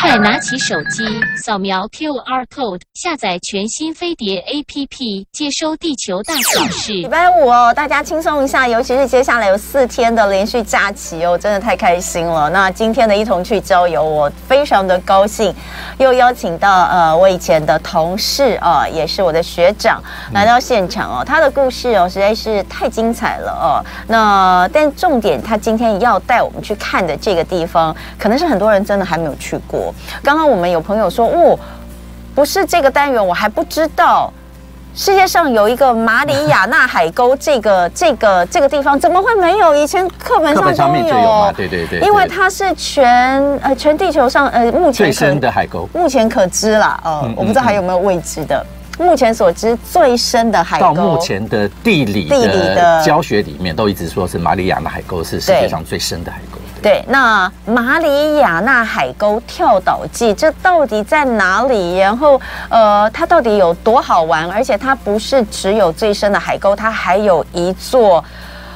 快拿起手机，扫描 QR code，下载全新飞碟 APP，接收地球大小事。礼拜五哦，大家轻松一下，尤其是接下来有四天的连续假期哦，真的太开心了。那今天的一同去郊游，我非常的高兴，又邀请到呃我以前的同事啊、呃，也是我的学长来到现场哦。他的故事哦实在是太精彩了哦。那但重点，他今天要带我们去看的这个地方，可能是很多人真的还没有去过。刚刚我们有朋友说，哦，不是这个单元，我还不知道世界上有一个马里亚纳海沟，这个这个这个地方怎么会没有？以前课本上都有，有对对对，因为它是全呃全地球上呃目前最深的海沟，目前可知啦，呃，嗯嗯嗯我不知道还有没有未知的。目前所知最深的海沟，到目前的地理地理的教学里面都一直说是马里亚纳海沟是世界上最深的海沟。对，那马里亚纳海沟跳岛记这到底在哪里？然后，呃，它到底有多好玩？而且它不是只有最深的海沟，它还有一座，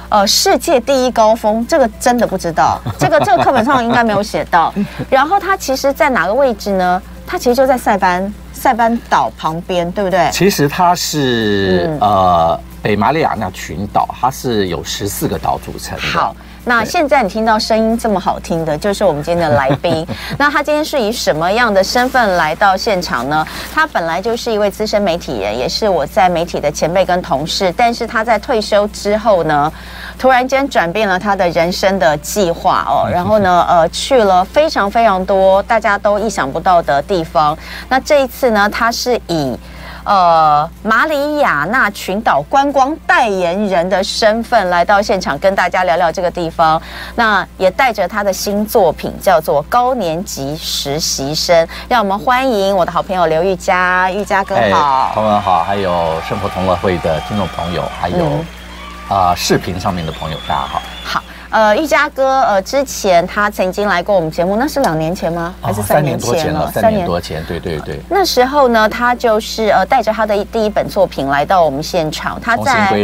呃，世界第一高峰。这个真的不知道，这个这个课本上应该没有写到。然后它其实在哪个位置呢？它其实就在塞班塞班岛旁边，对不对？其实它是、嗯、呃北马里亚纳群岛，它是有十四个岛组成的。好。那现在你听到声音这么好听的，就是我们今天的来宾。那他今天是以什么样的身份来到现场呢？他本来就是一位资深媒体人，也是我在媒体的前辈跟同事。但是他在退休之后呢，突然间转变了他的人生的计划哦。然后呢，呃，去了非常非常多大家都意想不到的地方。那这一次呢，他是以。呃，马里亚纳群岛观光代言人的身份来到现场，跟大家聊聊这个地方。那也带着他的新作品，叫做《高年级实习生》。让我们欢迎我的好朋友刘玉佳，玉佳哥好，朋友们好，还有生活同乐会的听众朋友，还有啊、嗯呃、视频上面的朋友，大家好。好。呃，玉嘉哥，呃，之前他曾经来过我们节目，那是两年前吗？还是三年前了，三年多前，对对对。那时候呢，他就是呃，带着他的第一本作品来到我们现场。他在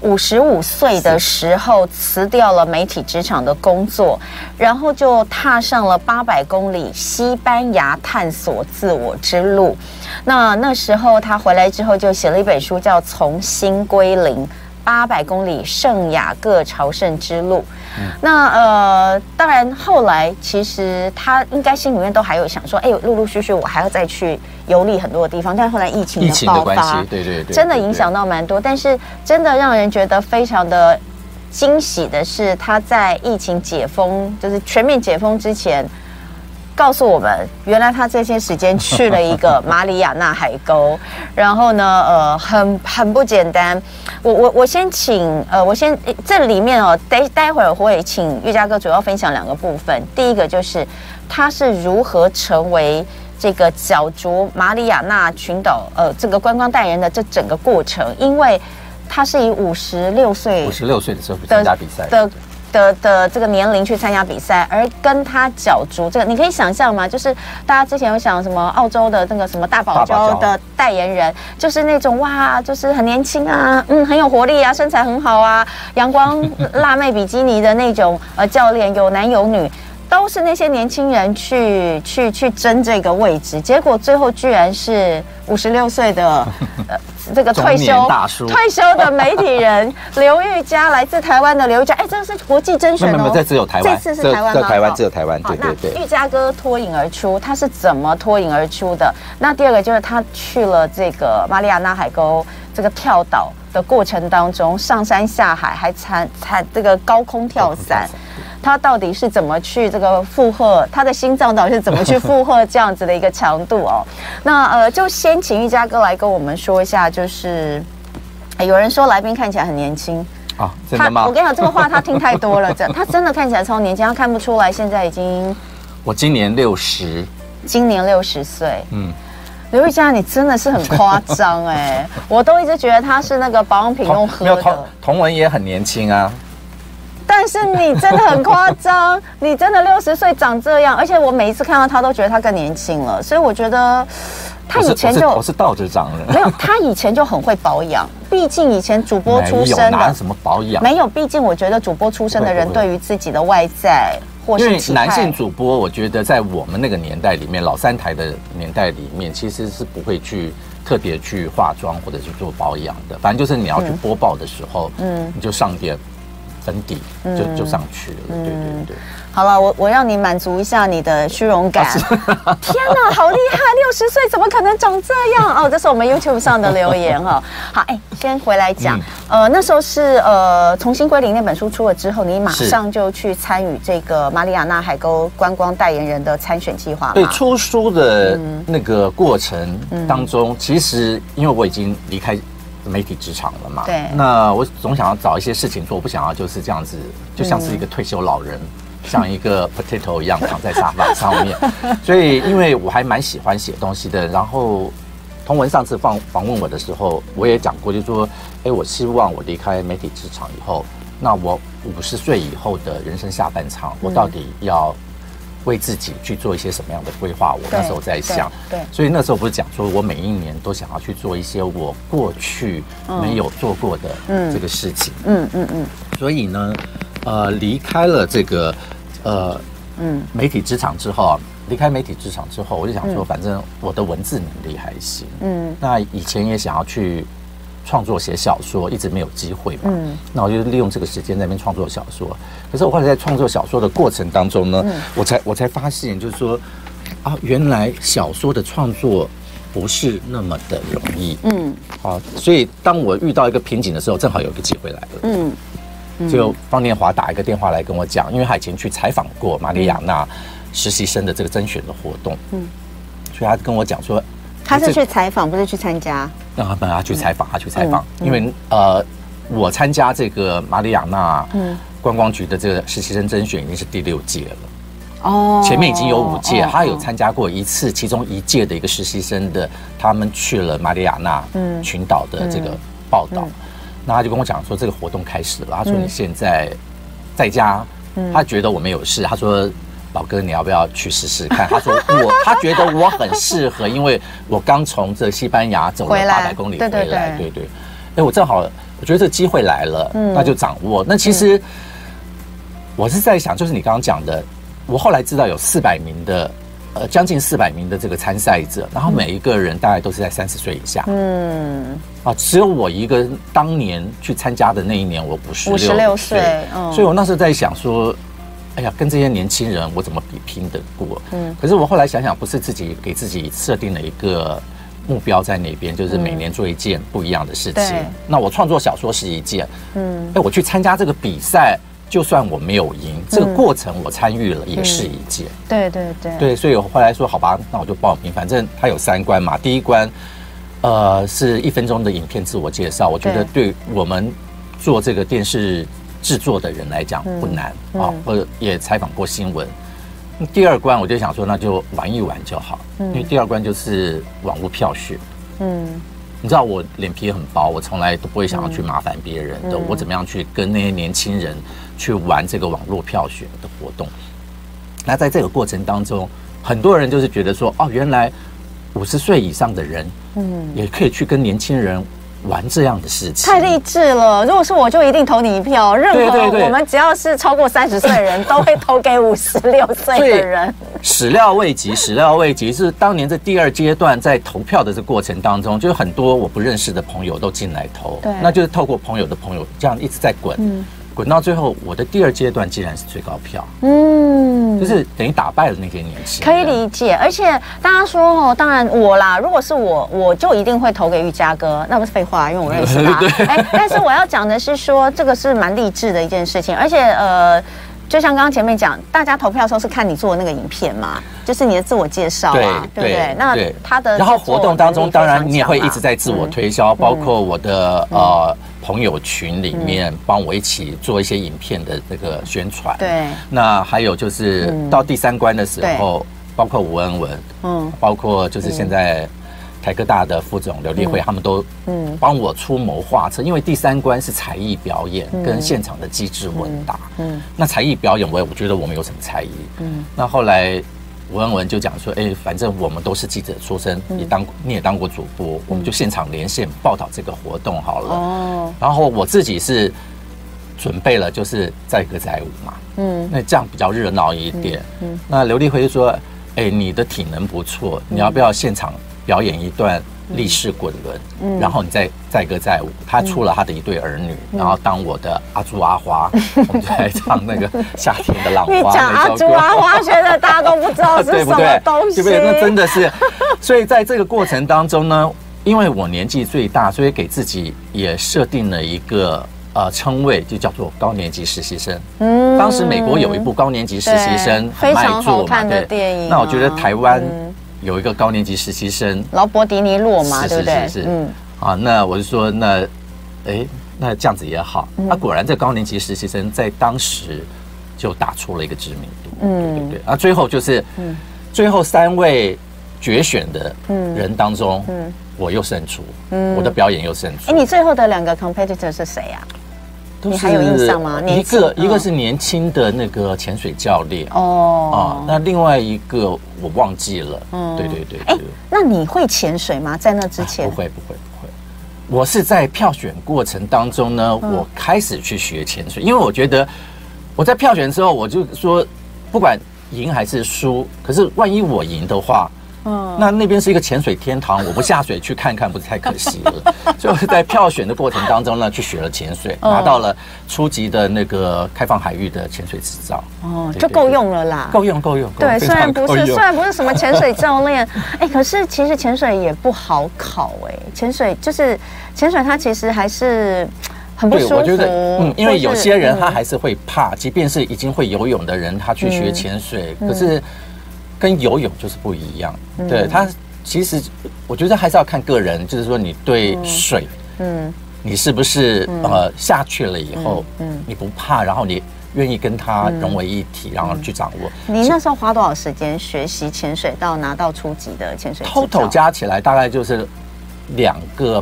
五十五岁的时候辞掉了媒体职场的工作，然后就踏上了八百公里西班牙探索自我之路。那那时候他回来之后，就写了一本书，叫《从新归零》。八百公里圣雅各朝圣之路，嗯、那呃，当然后来其实他应该心里面都还有想说，哎，陆陆续续我还要再去游历很多的地方，但是后来疫情的爆发，对对对，真的影响到蛮多。但是真的让人觉得非常的惊喜的是，他在疫情解封，就是全面解封之前。告诉我们，原来他这些时间去了一个马里亚纳海沟，然后呢，呃，很很不简单。我我我先请，呃，我先这里面哦，待待会儿我会请玉佳哥主要分享两个部分。第一个就是他是如何成为这个角逐马里亚纳群岛呃这个观光代言人的这整个过程，因为他是以五十六岁五十六岁的时候参加比赛的。的的这个年龄去参加比赛，而跟他角逐这个，你可以想象吗？就是大家之前有想什么澳洲的那个什么大堡礁的代言人，就是那种哇，就是很年轻啊，嗯，很有活力啊，身材很好啊，阳光 辣妹比基尼的那种呃教练，有男有女，都是那些年轻人去去去争这个位置，结果最后居然是五十六岁的 呃。这个退休退休的媒体人 刘玉佳，来自台湾的刘玉佳，哎，这个是国际甄选哦，没有，没有，这只有台湾，这次是台湾吗？在台湾只有台湾，对对对。玉佳哥脱颖而出，他是怎么脱颖而出的？那第二个就是他去了这个马里亚纳海沟这个跳岛的过程当中，上山下海，还参参这个高空跳伞。他到底是怎么去这个负荷？他的心脏到底是怎么去负荷这样子的一个强度哦？那呃，就先请玉佳哥来跟我们说一下，就是有人说来宾看起来很年轻啊，真的吗？我跟你讲，这个话他听太多了，这 他真的看起来超年轻，他看不出来现在已经。我今年六十，今年六十岁，嗯，刘玉佳，你真的是很夸张哎，我都一直觉得他是那个保养品用喝的。同同文也很年轻啊。但是你真的很夸张，你真的六十岁长这样，而且我每一次看到他都觉得他更年轻了，所以我觉得他以前就我是倒着长的，没有，他以前就很会保养，毕竟以前主播出身的，什么保养？没有，毕竟我觉得主播出身的人对于自己的外在或是？因为男性主播，我觉得在我们那个年代里面，老三台的年代里面，其实是不会去特别去化妆或者去做保养的。反正就是你要去播报的时候，嗯，你就上点粉底，就就上去了。对对对。好了，我我让你满足一下你的虚荣感。啊、天哪，好厉害！六十岁怎么可能长这样？哦，这是我们 YouTube 上的留言哈。好，哎，先回来讲，嗯、呃，那时候是呃，重新归零那本书出了之后，你马上就去参与这个马里亚纳海沟观光代言人的参选计划。对，出书的那个过程当中，嗯、其实因为我已经离开媒体职场了嘛，对，那我总想要找一些事情做，我不想要就是这样子，就像是一个退休老人。嗯像一个 potato 一样躺在沙发上面，所以因为我还蛮喜欢写东西的。然后，同文上次访访问我的时候，我也讲过，就是说，哎，我希望我离开媒体职场以后，那我五十岁以后的人生下半场，我到底要为自己去做一些什么样的规划？我那时候在想，对，所以那时候不是讲说我每一年都想要去做一些我过去没有做过的这个事情，嗯嗯嗯。所以呢，呃，离开了这个。呃，嗯，媒体职场之后啊，离开媒体职场之后，我就想说，反正我的文字能力还行，嗯，那以前也想要去创作写小说，一直没有机会嘛，嗯，那我就利用这个时间在那边创作小说。可是我后来在创作小说的过程当中呢，我才我才发现，就是说啊，原来小说的创作不是那么的容易，嗯，好，所以当我遇到一个瓶颈的时候，正好有一个机会来了，嗯。就方念华打一个电话来跟我讲，因为他以前去采访过马里亚纳实习生的这个甄选的活动，嗯，所以他跟我讲说，他是去采访，不是去参加。让他本来去采访，他去采访，因为呃，我参加这个马里亚纳观光局的这个实习生甄选已经是第六届了，哦，前面已经有五届，他有参加过一次，其中一届的一个实习生的，他们去了马里亚纳群岛的这个报道。那他就跟我讲说，这个活动开始了。他说你现在在家，他觉得我没有事。他说，宝哥，你要不要去试试看？他说我，他觉得我很适合，因为我刚从这西班牙走了八百公里回来。对对，哎，我正好，我觉得这机会来了，那就掌握。那其实我是在想，就是你刚刚讲的，我后来知道有四百名的。呃，将近四百名的这个参赛者，然后每一个人大概都是在三十岁以下。嗯，啊，只有我一个当年去参加的那一年，我不是五十六岁，所以我那时候在想说，哎呀，跟这些年轻人我怎么比拼得过？嗯，可是我后来想想，不是自己给自己设定了一个目标在那边，就是每年做一件不一样的事情。那我创作小说是一件，嗯，哎，我去参加这个比赛。就算我没有赢，这个过程我参与了，也是一件。对对对对，所以我后来说好吧，那我就报名。反正它有三关嘛，第一关，呃，是一分钟的影片自我介绍。我觉得对我们做这个电视制作的人来讲不难啊。我也采访过新闻。第二关我就想说，那就玩一玩就好，因为第二关就是网络票选。嗯。你知道我脸皮很薄，我从来都不会想要去麻烦别人的。我怎么样去跟那些年轻人去玩这个网络票选的活动？那在这个过程当中，很多人就是觉得说，哦，原来五十岁以上的人，嗯，也可以去跟年轻人。玩这样的事情太励志了！如果是我，就一定投你一票。任何我们只要是超过三十岁的人都会投给五十六岁的人。始料未及，始料未及是当年这第二阶段在投票的这过程当中，就很多我不认识的朋友都进来投，对，那就是透过朋友的朋友这样一直在滚。嗯滚到最后，我的第二阶段竟然是最高票，嗯，就是等于打败了那些年轻人。可以理解，而且大家说哦，当然我啦，如果是我，我就一定会投给玉嘉哥，那不是废话，因为我认识他。哎，但是我要讲的是说，这个是蛮励志的一件事情，而且呃，就像刚刚前面讲，大家投票的时候是看你做的那个影片嘛，就是你的自我介绍啊，对不对？那他的然后活动当中，当然你也会一直在自我推销，包括我的呃。朋友群里面帮我一起做一些影片的这个宣传，对。那还有就是到第三关的时候，包括吴恩文，嗯，包括就是现在台科大的副总刘立辉，他们都嗯帮我出谋划策。因为第三关是才艺表演跟现场的机智问答，嗯。那才艺表演，我也我觉得我们有什么才艺，嗯。那后来。吴文文就讲说：“哎，反正我们都是记者出身，你当你也当过主播，我们就现场连线报道这个活动好了。哦，然后我自己是准备了就是载歌载舞嘛，嗯，那这样比较热闹一点。嗯，嗯那刘立辉就说：“哎、欸，你的体能不错，你要不要现场表演一段？”立式滚轮，嗯，然后你再载歌载舞，他出了他的一对儿女，然后当我的阿朱阿花，我们就来唱那个夏天的浪花。你讲阿朱阿花，觉得大家都不知道是 什么东西，对不对？那真的是，所以在这个过程当中呢，因为我年纪最大，所以给自己也设定了一个呃称谓，就叫做高年级实习生。嗯，当时美国有一部高年级实习生很卖座嘛，对。那我觉得台湾。有一个高年级实习生劳勃迪尼洛嘛，对不对？是是是，嗯，啊，那我就说，那，哎，那这样子也好。那果然，这高年级实习生在当时就打出了一个知名度，嗯，对不对？啊，最后就是，嗯，最后三位决选的人当中，嗯，我又胜出，嗯，我的表演又胜出。哎，你最后的两个 competitor 是谁呀？你还有印象吗？一个一个是年轻的那个潜水教练哦，啊，那另外一个我忘记了。嗯，对对对。哎，那你会潜水吗？在那之前？不会不会不会。我是在票选过程当中呢，我开始去学潜水，因为我觉得我在票选之后，我就说不管赢还是输，可是万一我赢的话。嗯，那那边是一个潜水天堂，我不下水去看看，不是太可惜了。所以在票选的过程当中呢，去学了潜水，拿到了初级的那个开放海域的潜水执照。哦，就够用了啦，够用够用。对，虽然不是虽然不是什么潜水教练，哎，可是其实潜水也不好考哎。潜水就是潜水，它其实还是很不舒服。我觉得，嗯，因为有些人他还是会怕，即便是已经会游泳的人，他去学潜水，可是。跟游泳就是不一样，对它其实我觉得还是要看个人，就是说你对水，嗯，你是不是呃下去了以后，嗯，你不怕，然后你愿意跟它融为一体，然后去掌握。你那时候花多少时间学习潜水到拿到初级的潜水？Total 加起来大概就是两个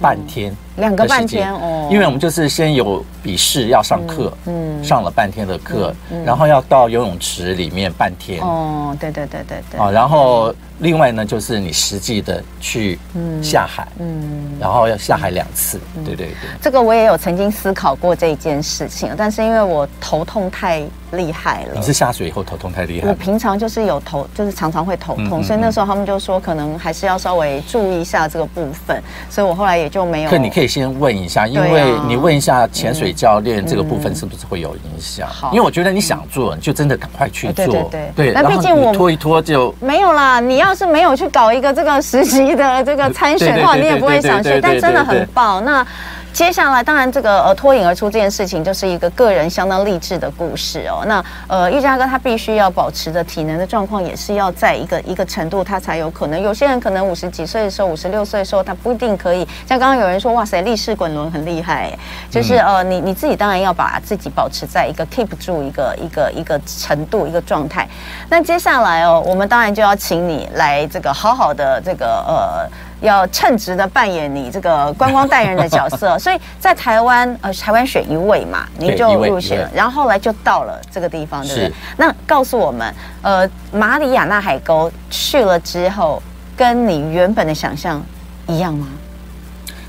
半天。两个半天哦，因为我们就是先有笔试要上课，嗯，上了半天的课，然后要到游泳池里面半天。哦，对对对对对。啊，然后另外呢，就是你实际的去下海，嗯，然后要下海两次，对对对。这个我也有曾经思考过这一件事情，但是因为我头痛太厉害了。你是下水以后头痛太厉害？我平常就是有头，就是常常会头痛，所以那时候他们就说可能还是要稍微注意一下这个部分，所以我后来也就没有。可你可以。先问一下，因为你问一下潜水教练这个部分是不是会有影响？好，因为我觉得你想做，你就真的赶快去做。对对对。那毕竟我拖一拖就没有啦。你要是没有去搞一个这个实习的这个参选的话，你也不会想去。但真的很棒。那。接下来，当然这个呃脱颖而出这件事情，就是一个个人相当励志的故事哦。那呃，玉嘉哥他必须要保持的体能的状况，也是要在一个一个程度，他才有可能。有些人可能五十几岁的时候，五十六岁的时候，他不一定可以。像刚刚有人说，哇塞，立式滚轮很厉害，就是呃，你你自己当然要把自己保持在一个 keep 住一个一个一个程度一个状态。那接下来哦，我们当然就要请你来这个好好的这个呃。要称职的扮演你这个观光代言人的角色，所以在台湾呃，台湾选一位嘛，你就入选，然后后来就到了这个地方，对不对？那告诉我们，呃，马里亚纳海沟去了之后，跟你原本的想象一样吗？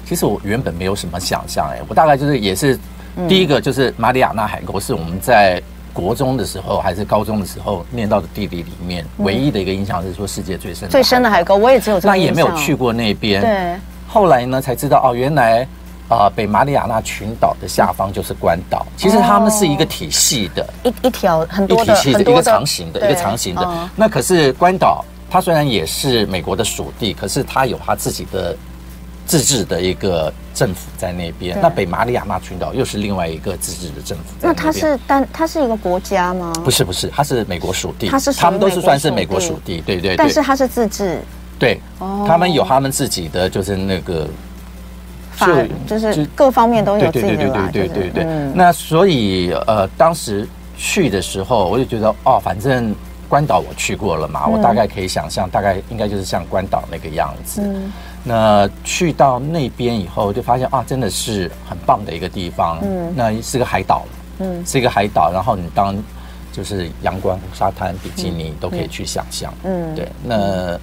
其实我原本没有什么想象，哎，我大概就是也是第一个就是马里亚纳海沟是我们在。国中的时候还是高中的时候念到的地理里面，唯一的一个印象是说世界最深最深的海沟，我也只有这个。那也没有去过那边。对。后来呢，才知道哦，原来啊，北马里亚纳群岛的下方就是关岛。其实他们是一个体系的，一一条很多的一个长形的，一个长形的。那可是关岛，它虽然也是美国的属地，可是它有它自己的。自治的一个政府在那边，那北马里亚纳群岛又是另外一个自治的政府在那。那它是单，它是一个国家吗？不是，不是，它是美国属地。它是他们都是算是美国属地，对对对。但是它是自治。对，他们有他们自己的，就是那个法，就是各方面都有自己的。对对对对对对对。那所以呃，当时去的时候，我就觉得哦，反正关岛我去过了嘛，我大概可以想象，大概应该就是像关岛那个样子。那去到那边以后，就发现啊，真的是很棒的一个地方。嗯，那是个海岛，嗯，是一个海岛。然后你当就是阳光、沙滩、比基尼都可以去想象。嗯，对。那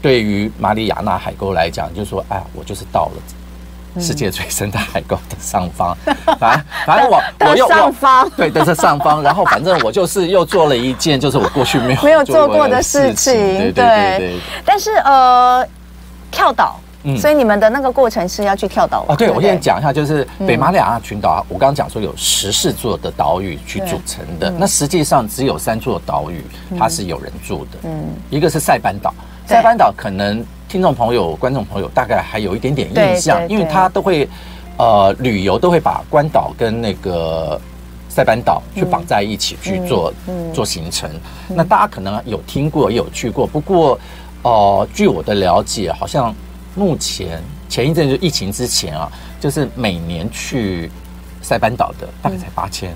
对于马里亚纳海沟来讲，就是说，哎，我就是到了世界最深的海沟的上方。反正反正我我又上方对，都是上方。然后反正我就是又做了一件，就是我过去没有没有做过的事情。对对对对。但是呃，跳岛。所以你们的那个过程是要去跳岛哦？对，我先讲一下，就是北马里亚纳群岛，我刚刚讲说有十四座的岛屿去组成的，那实际上只有三座岛屿它是有人住的，嗯，一个是塞班岛，塞班岛可能听众朋友、观众朋友大概还有一点点印象，因为他都会呃旅游都会把关岛跟那个塞班岛去绑在一起去做做行程，那大家可能有听过也有去过，不过呃，据我的了解，好像。目前前一阵就疫情之前啊，就是每年去塞班岛的大概才八千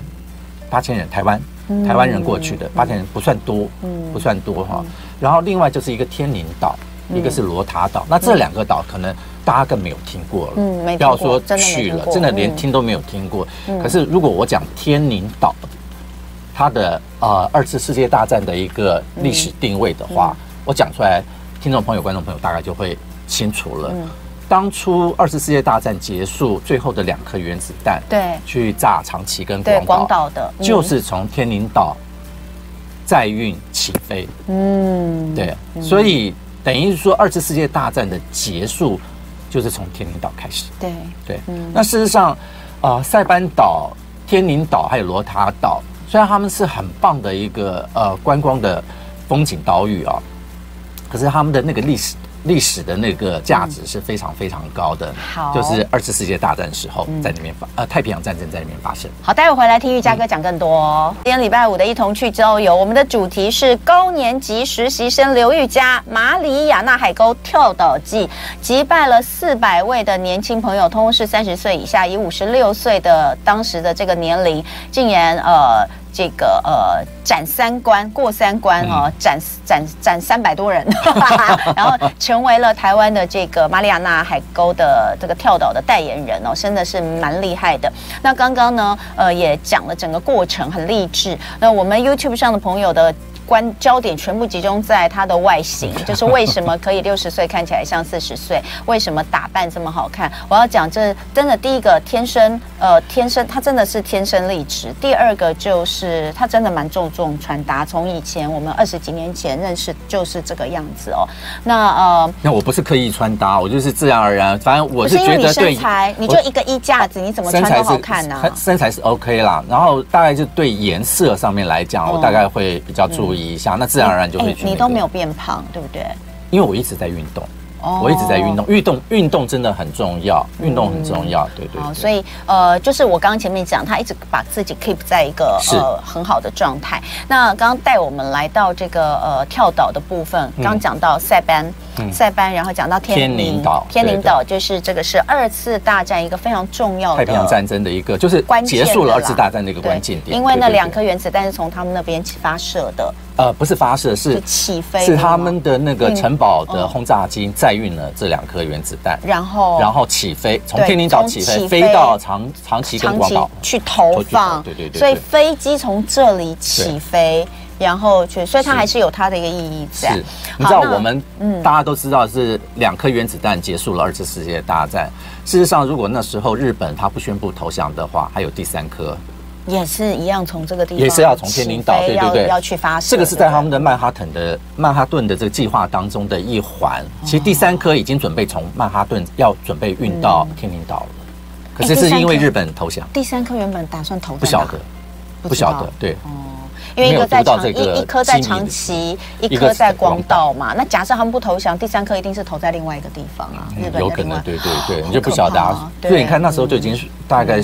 八千人，台湾台湾人过去的八千人不算多，不算多哈。然后另外就是一个天宁岛，一个是罗塔岛。那这两个岛可能大家更没有听过了，嗯，不要说去了，真的连听都没有听过。可是如果我讲天宁岛，它的呃二次世界大战的一个历史定位的话，我讲出来，听众朋友、观众朋友大概就会。清楚了，当初二次世界大战结束，最后的两颗原子弹，对，去炸长崎跟广岛，的，就是从天宁岛载运起飞，嗯，对，所以等于是说二次世界大战的结束就是从天宁岛开始，对。对，那事实上，呃，塞班岛、天宁岛还有罗塔岛，虽然他们是很棒的一个呃观光的风景岛屿啊，可是他们的那个历史。历史的那个价值是非常非常高的，好，就是二次世界大战时候在那边发，呃，太平洋战争在那边发生。好，待会回来听玉佳哥讲更多哦。今天礼拜五的一同去郊游，我们的主题是高年级实习生刘玉佳马里亚纳海沟跳岛记，击败了四百位的年轻朋友，通通是三十岁以下，以五十六岁的当时的这个年龄，竟然呃。这个呃，斩三关过三关哦，斩斩斩三百多人，然后成为了台湾的这个马里亚纳海沟的这个跳岛的代言人哦，真的是蛮厉害的。那刚刚呢，呃，也讲了整个过程，很励志。那我们 YouTube 上的朋友的。关焦点全部集中在她的外形，就是为什么可以六十岁看起来像四十岁？为什么打扮这么好看？我要讲，这真的第一个天生，呃，天生他真的是天生丽质。第二个就是他真的蛮注重穿搭，从以前我们二十几年前认识就是这个样子哦。那呃，那我不是刻意穿搭，我就是自然而然。反正我是觉得对，你就一个衣架子，你怎么穿都好看呢？身材是 OK 啦，然后大概就对颜色上面来讲，我大概会比较注意。一下，那自然而然就会去、那个。你都没有变胖，对不对？因为我一直在运动。我一直在运动，运动运动真的很重要，运动很重要，对对。所以呃，就是我刚刚前面讲，他一直把自己 keep 在一个呃很好的状态。那刚刚带我们来到这个呃跳岛的部分，刚讲到塞班，塞班，然后讲到天宁岛，天宁岛就是这个是二次大战一个非常重要的太平洋战争的一个，就是结束了二次大战的一个关键点，因为那两颗原子弹是从他们那边发射的。呃，不是发射，是起飞，是他们的那个城堡的轰炸机载运了这两颗原子弹，然后。然后起飞，从天宁岛起飞，飞到长长崎跟广岛去投放，对对对，所以飞机从这里起飞，然后去，所以它还是有它的一个意义在。是，你知道我们大家都知道是两颗原子弹结束了二次世界大战。事实上，如果那时候日本他不宣布投降的话，还有第三颗。也是一样，从这个地方也是要从天宁岛，对对对，要去发射。这个是在他们的曼哈顿的曼哈顿的这个计划当中的一环。其实第三颗已经准备从曼哈顿要准备运到天宁岛了，可是是因为日本投降。第三颗原本打算投，不晓得，不晓得，对，哦，因为一个在长一一颗在长崎，一颗在广岛嘛。那假设他们不投降，第三颗一定是投在另外一个地方啊，日本有可能，对对对，你就不晓得啊。所以你看那时候就已经是大概。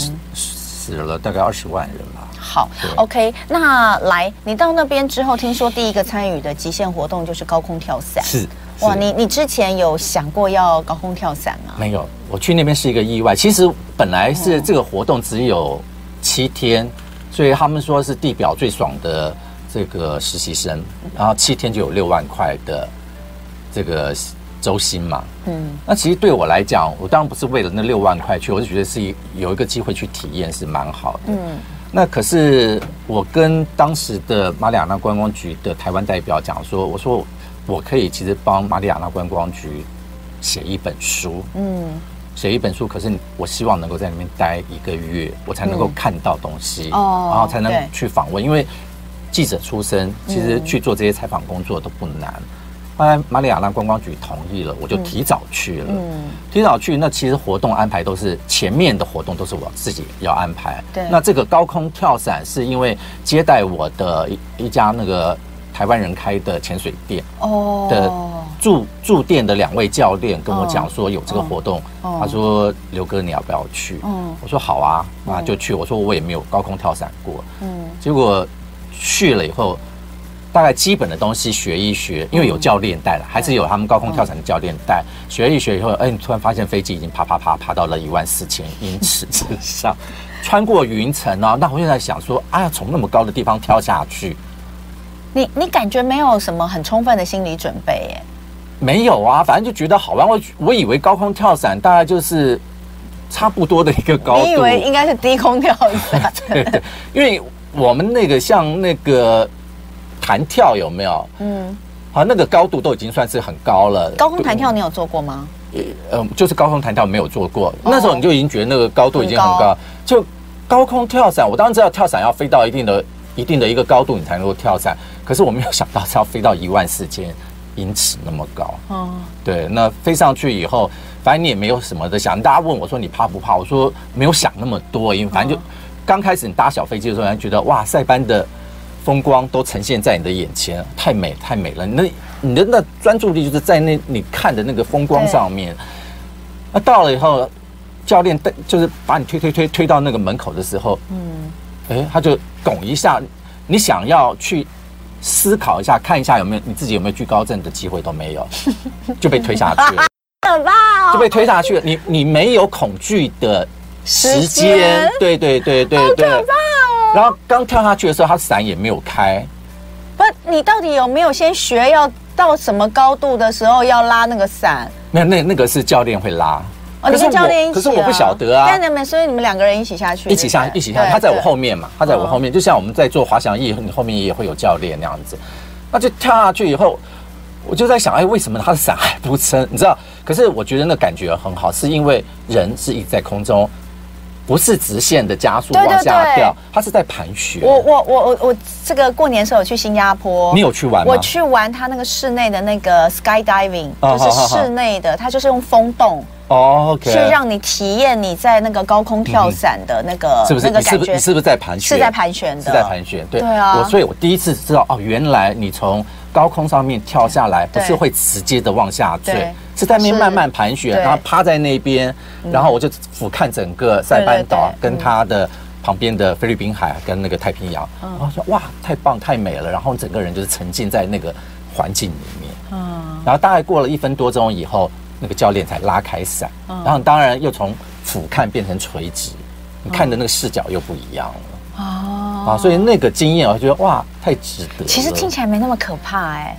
死了大概二十万人了。好，OK，那来，你到那边之后，听说第一个参与的极限活动就是高空跳伞。是，哇，你你之前有想过要高空跳伞吗？没有，我去那边是一个意外。其实本来是这个活动只有七天，所以他们说是地表最爽的这个实习生，然后七天就有六万块的这个。周薪嘛，嗯，那其实对我来讲，我当然不是为了那六万块去，我就觉得是有一个机会去体验是蛮好的，嗯。那可是我跟当时的马里亚纳观光局的台湾代表讲说，我说我可以其实帮马里亚纳观光局写一本书，嗯，写一本书，可是我希望能够在里面待一个月，我才能够看到东西，然后才能去访问。因为记者出身，其实去做这些采访工作都不难。后来马里亚纳观光局同意了，我就提早去了。嗯，提早去，那其实活动安排都是前面的活动都是我自己要安排。对，那这个高空跳伞是因为接待我的一一家那个。台湾人开的潜水店哦的驻驻店的两位教练跟我讲说有这个活动，他说刘哥你要不要去？我说好啊，那就去。我说我也没有高空跳伞过，嗯，结果去了以后，大概基本的东西学一学，因为有教练带了，还是有他们高空跳伞的教练带，学一学以后，哎，你突然发现飞机已经爬爬爬爬到了一万四千英尺之上，穿过云层啊，那我就在想说，哎呀，从那么高的地方跳下去。你你感觉没有什么很充分的心理准备耶？没有啊，反正就觉得好玩。我我以为高空跳伞大概就是差不多的一个高度，你以为应该是低空跳伞？对对，因为我们那个像那个弹跳有没有？嗯，好，那个高度都已经算是很高了。高空弹跳你有做过吗？呃，就是高空弹跳没有做过。那时候你就已经觉得那个高度已经很高，就高空跳伞，我当然知道跳伞要飞到一定的。一定的一个高度，你才能够跳伞。可是我没有想到是要飞到一万四千英尺那么高。哦，对。那飞上去以后，反正你也没有什么的想。大家问我说你怕不怕？我说没有想那么多，因为反正就刚开始你搭小飞机的时候，你觉得哇，塞班的风光都呈现在你的眼前，太美太美了。你那你的那专注力就是在那你看的那个风光上面。那到了以后，教练带就是把你推推推推到那个门口的时候，嗯。哎，他就拱一下，你想要去思考一下，看一下有没有你自己有没有惧高症的机会都没有，就被推下去了，可怕哦！就被推下去了。你你没有恐惧的时间，对对对对对，可怕哦！然后刚跳下去的时候，他伞也没有开。不，你到底有没有先学要到什么高度的时候要拉那个伞？没有，那那个是教练会拉。哦，你跟教练一起，可是我不晓得啊。那你们所以你们两个人一起下去，一起下，一起下。他在我后面嘛，他在我后面，就像我们在做滑翔翼，你后面也会有教练那样子。那就跳下去以后，我就在想，哎，为什么他的伞还不撑？你知道？可是我觉得那感觉很好，是因为人是一直在空中，不是直线的加速往下掉，它是在盘旋。我我我我我这个过年时候有去新加坡，你有去玩吗？我去玩它那个室内的那个 skydiving，就是室内的，它就是用风洞。哦是让你体验你在那个高空跳伞的那个是不是？那个感觉你是不是在盘旋？是在盘旋的，是在盘旋。对对啊，我所以，我第一次知道哦，原来你从高空上面跳下来，不是会直接的往下坠，是在那边慢慢盘旋，然后趴在那边，然后我就俯瞰整个塞班岛跟它的旁边的菲律宾海跟那个太平洋，然后说哇，太棒太美了，然后整个人就是沉浸在那个环境里面，嗯，然后大概过了一分多钟以后。那个教练才拉开伞，然后当然又从俯瞰变成垂直，你看的那个视角又不一样了。哦，啊，所以那个经验我觉得哇，太值得。其实听起来没那么可怕哎。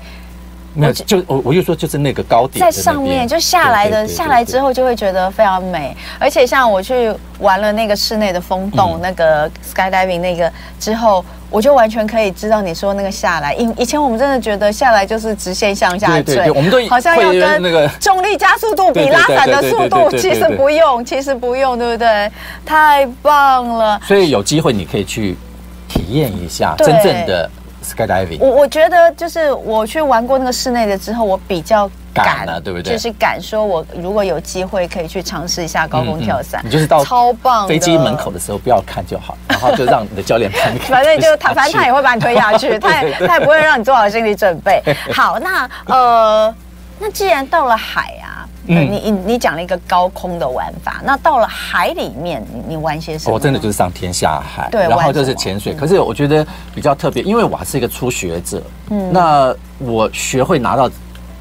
没有，就我我就说就是那个高点在上面，就下来的下来之后就会觉得非常美。而且像我去玩了那个室内的风洞，那个 skydiving 那个之后。我就完全可以知道你说那个下来，以以前我们真的觉得下来就是直线向下坠，我们都好像要跟那个重力加速度比拉伞的速度，其实不用，其实不用，对不对？太棒了！所以有机会你可以去体验一下真正的 skydiving。我我觉得就是我去玩过那个室内的之后，我比较。敢了，对不对？就是敢说，我如果有机会可以去尝试一下高空跳伞，你就是到超棒飞机门口的时候不要看就好，然后就让你的教练拍。反正就他，反正他也会把你推下去，他也他也不会让你做好心理准备。好，那呃，那既然到了海啊，你你你讲了一个高空的玩法，那到了海里面，你你玩些什么？我真的就是上天下海，对，然后就是潜水。可是我觉得比较特别，因为我还是一个初学者，嗯，那我学会拿到。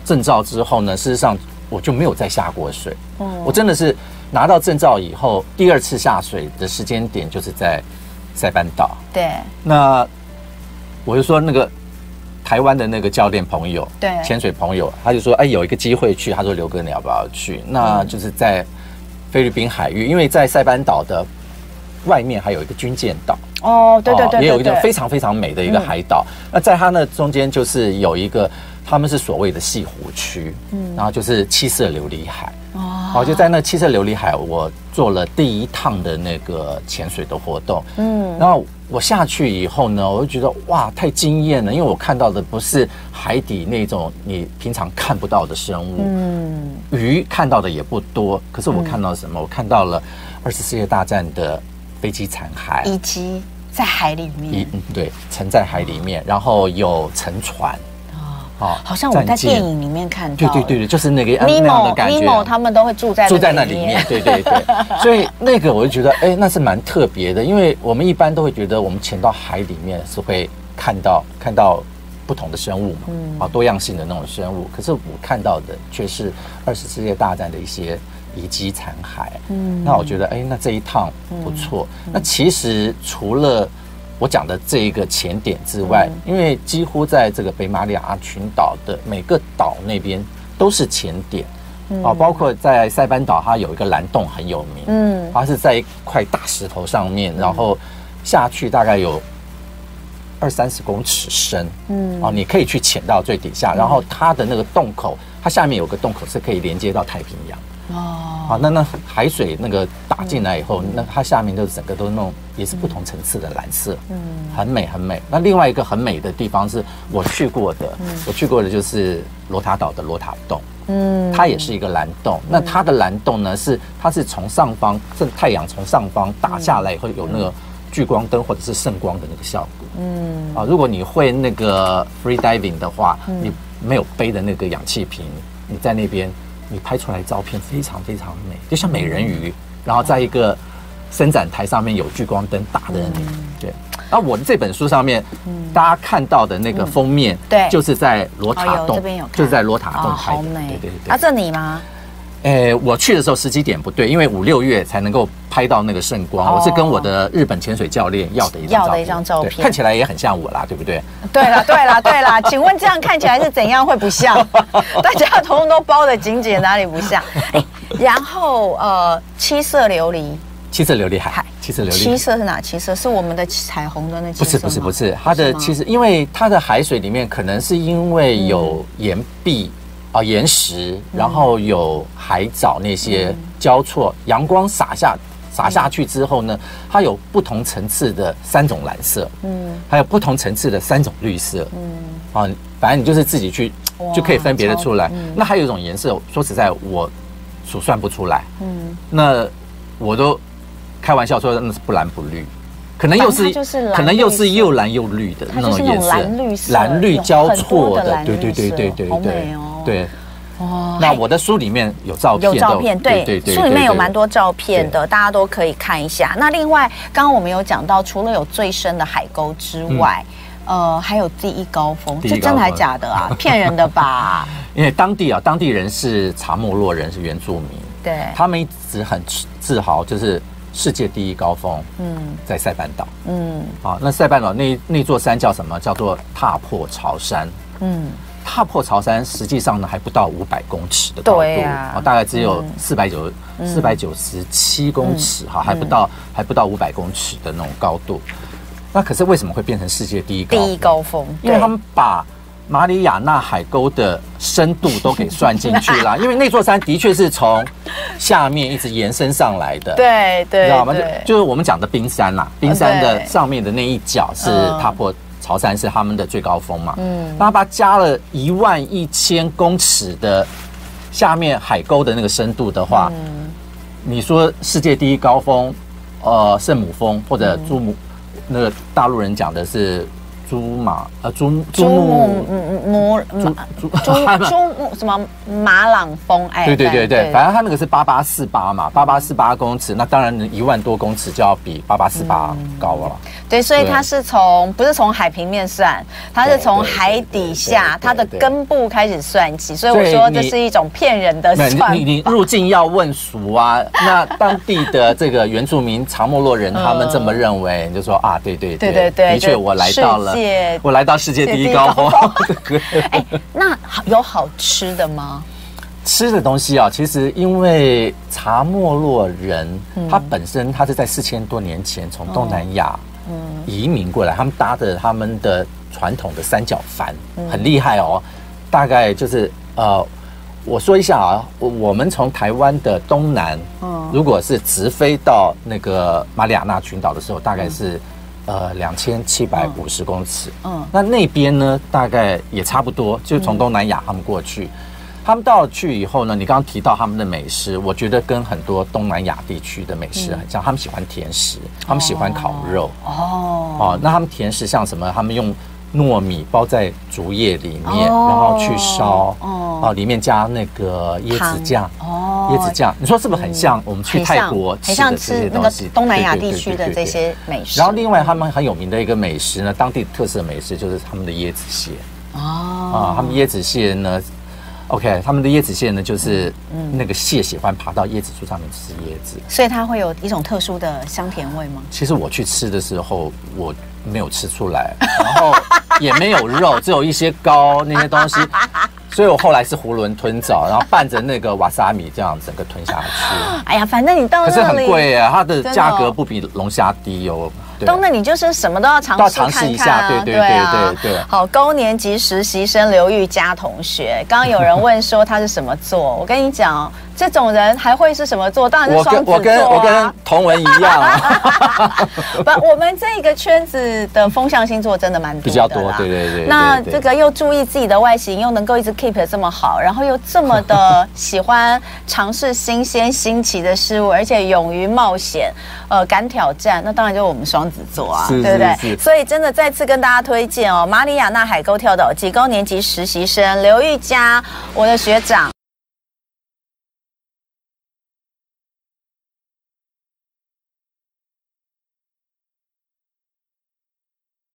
证照之后呢，事实上我就没有再下过水。嗯，我真的是拿到证照以后，第二次下水的时间点就是在塞班岛。对，那我就说那个台湾的那个教练朋友，对，潜水朋友，他就说，哎，有一个机会去，他说刘哥你要不要去？那就是在菲律宾海域，因为在塞班岛的外面还有一个军舰岛。哦，对对对，也有一个非常非常美的一个海岛。那在它那中间就是有一个。他们是所谓的西湖区，嗯，然后就是七色琉璃海，哦，好，就在那七色琉璃海，我做了第一趟的那个潜水的活动。嗯，然后我下去以后呢，我就觉得哇，太惊艳了，因为我看到的不是海底那种你平常看不到的生物。嗯，鱼看到的也不多，可是我看到什么？我看到了二次世界大战的飞机残骸，以及在海里面。嗯，对，沉在海里面，然后有沉船。哦，好像我在电影里面看到，对对对对，就是那个尼莫尼莫他们都会住在住在那里面，对对对，所以那个我就觉得，哎，那是蛮特别的，因为我们一般都会觉得，我们潜到海里面是会看到看到不同的生物嘛，啊，多样性的那种生物，可是我看到的却是二次世界大战的一些遗迹残骸，嗯，那我觉得，哎，那这一趟不错，那其实除了。我讲的这一个潜点之外，因为几乎在这个北马里亚群岛的每个岛那边都是潜点，啊，包括在塞班岛，它有一个蓝洞很有名，嗯，它是在一块大石头上面，然后下去大概有二三十公尺深，嗯，哦，你可以去潜到最底下，然后它的那个洞口，它下面有个洞口是可以连接到太平洋。哦，啊，那那海水那个打进来以后，那它下面就整个都那种也是不同层次的蓝色，嗯，很美很美。那另外一个很美的地方是我去过的，我去过的就是罗塔岛的罗塔洞，嗯，它也是一个蓝洞。那它的蓝洞呢是它是从上方，这太阳从上方打下来以后有那个聚光灯或者是圣光的那个效果，嗯，啊，如果你会那个 free diving 的话，你没有背的那个氧气瓶，你在那边。你拍出来照片非常非常美，就像美人鱼，然后在一个伸展台上面有聚光灯打的你对。那我的这本书上面，大家看到的那个封面，对，就是在罗塔洞，就是在罗塔洞拍的。对对对。啊，这你吗？哎，我去的时候时机点不对，因为五六月才能够拍到那个圣光。我是跟我的日本潜水教练要的一张要的一张照片，看起来也很像我啦，对不对？对了，对了，对了，请问这样看起来是怎样会不像？大家头发都包的紧紧，哪里不像？哎，然后呃，七色琉璃，七色琉璃海，七色琉璃，七色是哪七色？是我们的彩虹的那七色？不是，不是，不是，它的其实因为它的海水里面可能是因为有岩壁。啊，岩石，然后有海藻那些交错，阳光洒下洒下去之后呢，它有不同层次的三种蓝色，嗯，还有不同层次的三种绿色，嗯，啊，反正你就是自己去就可以分别的出来。那还有一种颜色，说实在我数算不出来，嗯，那我都开玩笑说那是不蓝不绿，可能又是可能又是又蓝又绿的那种颜色，蓝绿交错的，对对对对对对。对，哦，那我的书里面有照片，有照片，对对对，书里面有蛮多照片的，大家都可以看一下。那另外，刚刚我们有讲到，除了有最深的海沟之外，呃，还有第一高峰，这真的还假的啊？骗人的吧？因为当地啊，当地人是查莫洛人，是原住民，对，他们一直很自豪，就是世界第一高峰，嗯，在塞班岛，嗯，啊，那塞班岛那那座山叫什么？叫做踏破潮山，嗯。踏破潮山，实际上呢还不到五百公尺的高度，啊，大概只有四百九四百九十七公尺哈，还不到还不到五百公尺的那种高度。那可是为什么会变成世界第一高第一高峰？因为他们把马里亚纳海沟的深度都给算进去了，因为那座山的确是从下面一直延伸上来的，对对，知道吗？就就是我们讲的冰山啦，冰山的上面的那一角是踏破。潮山是他们的最高峰嘛？嗯，那他把它加了一万一千公尺的下面海沟的那个深度的话，嗯，你说世界第一高峰，呃，圣母峰或者珠穆，那个大陆人讲的是。珠马呃，珠珠穆嗯嗯摩珠珠珠穆什么马朗峰哎，对对对对，反正它那个是八八四八嘛，八八四八公尺，那当然一万多公尺就要比八八四八高了。对，所以它是从不是从海平面算，它是从海底下它的根部开始算起，所以我说这是一种骗人的算。你你入境要问俗啊，那当地的这个原住民长莫洛人他们这么认为，你就说啊，对对对对对，的确我来到了。我来到世界第一高峰。哎，那有好吃的吗？吃的东西啊，其实因为查莫洛人，他本身他是在四千多年前从东南亚移民过来，他们搭的他们的传统的三角帆，很厉害哦。大概就是呃我说一下啊，我我们从台湾的东南，嗯，如果是直飞到那个马里亚纳群岛的时候，大概是呃两千七百五十公尺，嗯，那那边呢，大概也差不多，就从东南亚他们过去。他们到了去以后呢，你刚刚提到他们的美食，我觉得跟很多东南亚地区的美食很像。他们喜欢甜食，他们喜欢烤肉。哦哦，那他们甜食像什么？他们用糯米包在竹叶里面，然后去烧。哦，里面加那个椰子酱。哦，椰子酱，你说是不是很像我们去泰国吃的这些东西？东南亚地区的这些美食。然后另外他们很有名的一个美食呢，当地特色美食就是他们的椰子蟹。哦，啊，他们椰子蟹呢？OK，他们的椰子蟹呢，就是那个蟹喜欢爬到椰子树上面吃椰子，所以它会有一种特殊的香甜味吗？其实我去吃的时候，我没有吃出来，然后也没有肉，只有一些膏那些东西，所以我后来是囫囵吞枣，然后拌着那个瓦萨米这样整个吞下去。哎呀，反正你到那里，可是很贵啊，它的价格不比龙虾低哦。东，那你就是什么都要尝试看看一下，对对对对对。好，高年级实习生刘玉佳同学，刚刚有人问说他是什么座，我跟你讲。这种人还会是什么座？当然是双子座啊。我跟我跟同文一样啊。不，我们这个圈子的风向星座真的蛮多的。比较多，对对对。那这个又注意自己的外形，又能够一直 keep 得这么好，然后又这么的喜欢尝试新鲜新奇的事物，而且勇于冒险，呃，敢挑战，那当然就是我们双子座啊，对不对？所以真的再次跟大家推荐哦，马里亚纳海沟跳岛及高年级实习生刘玉佳，我的学长。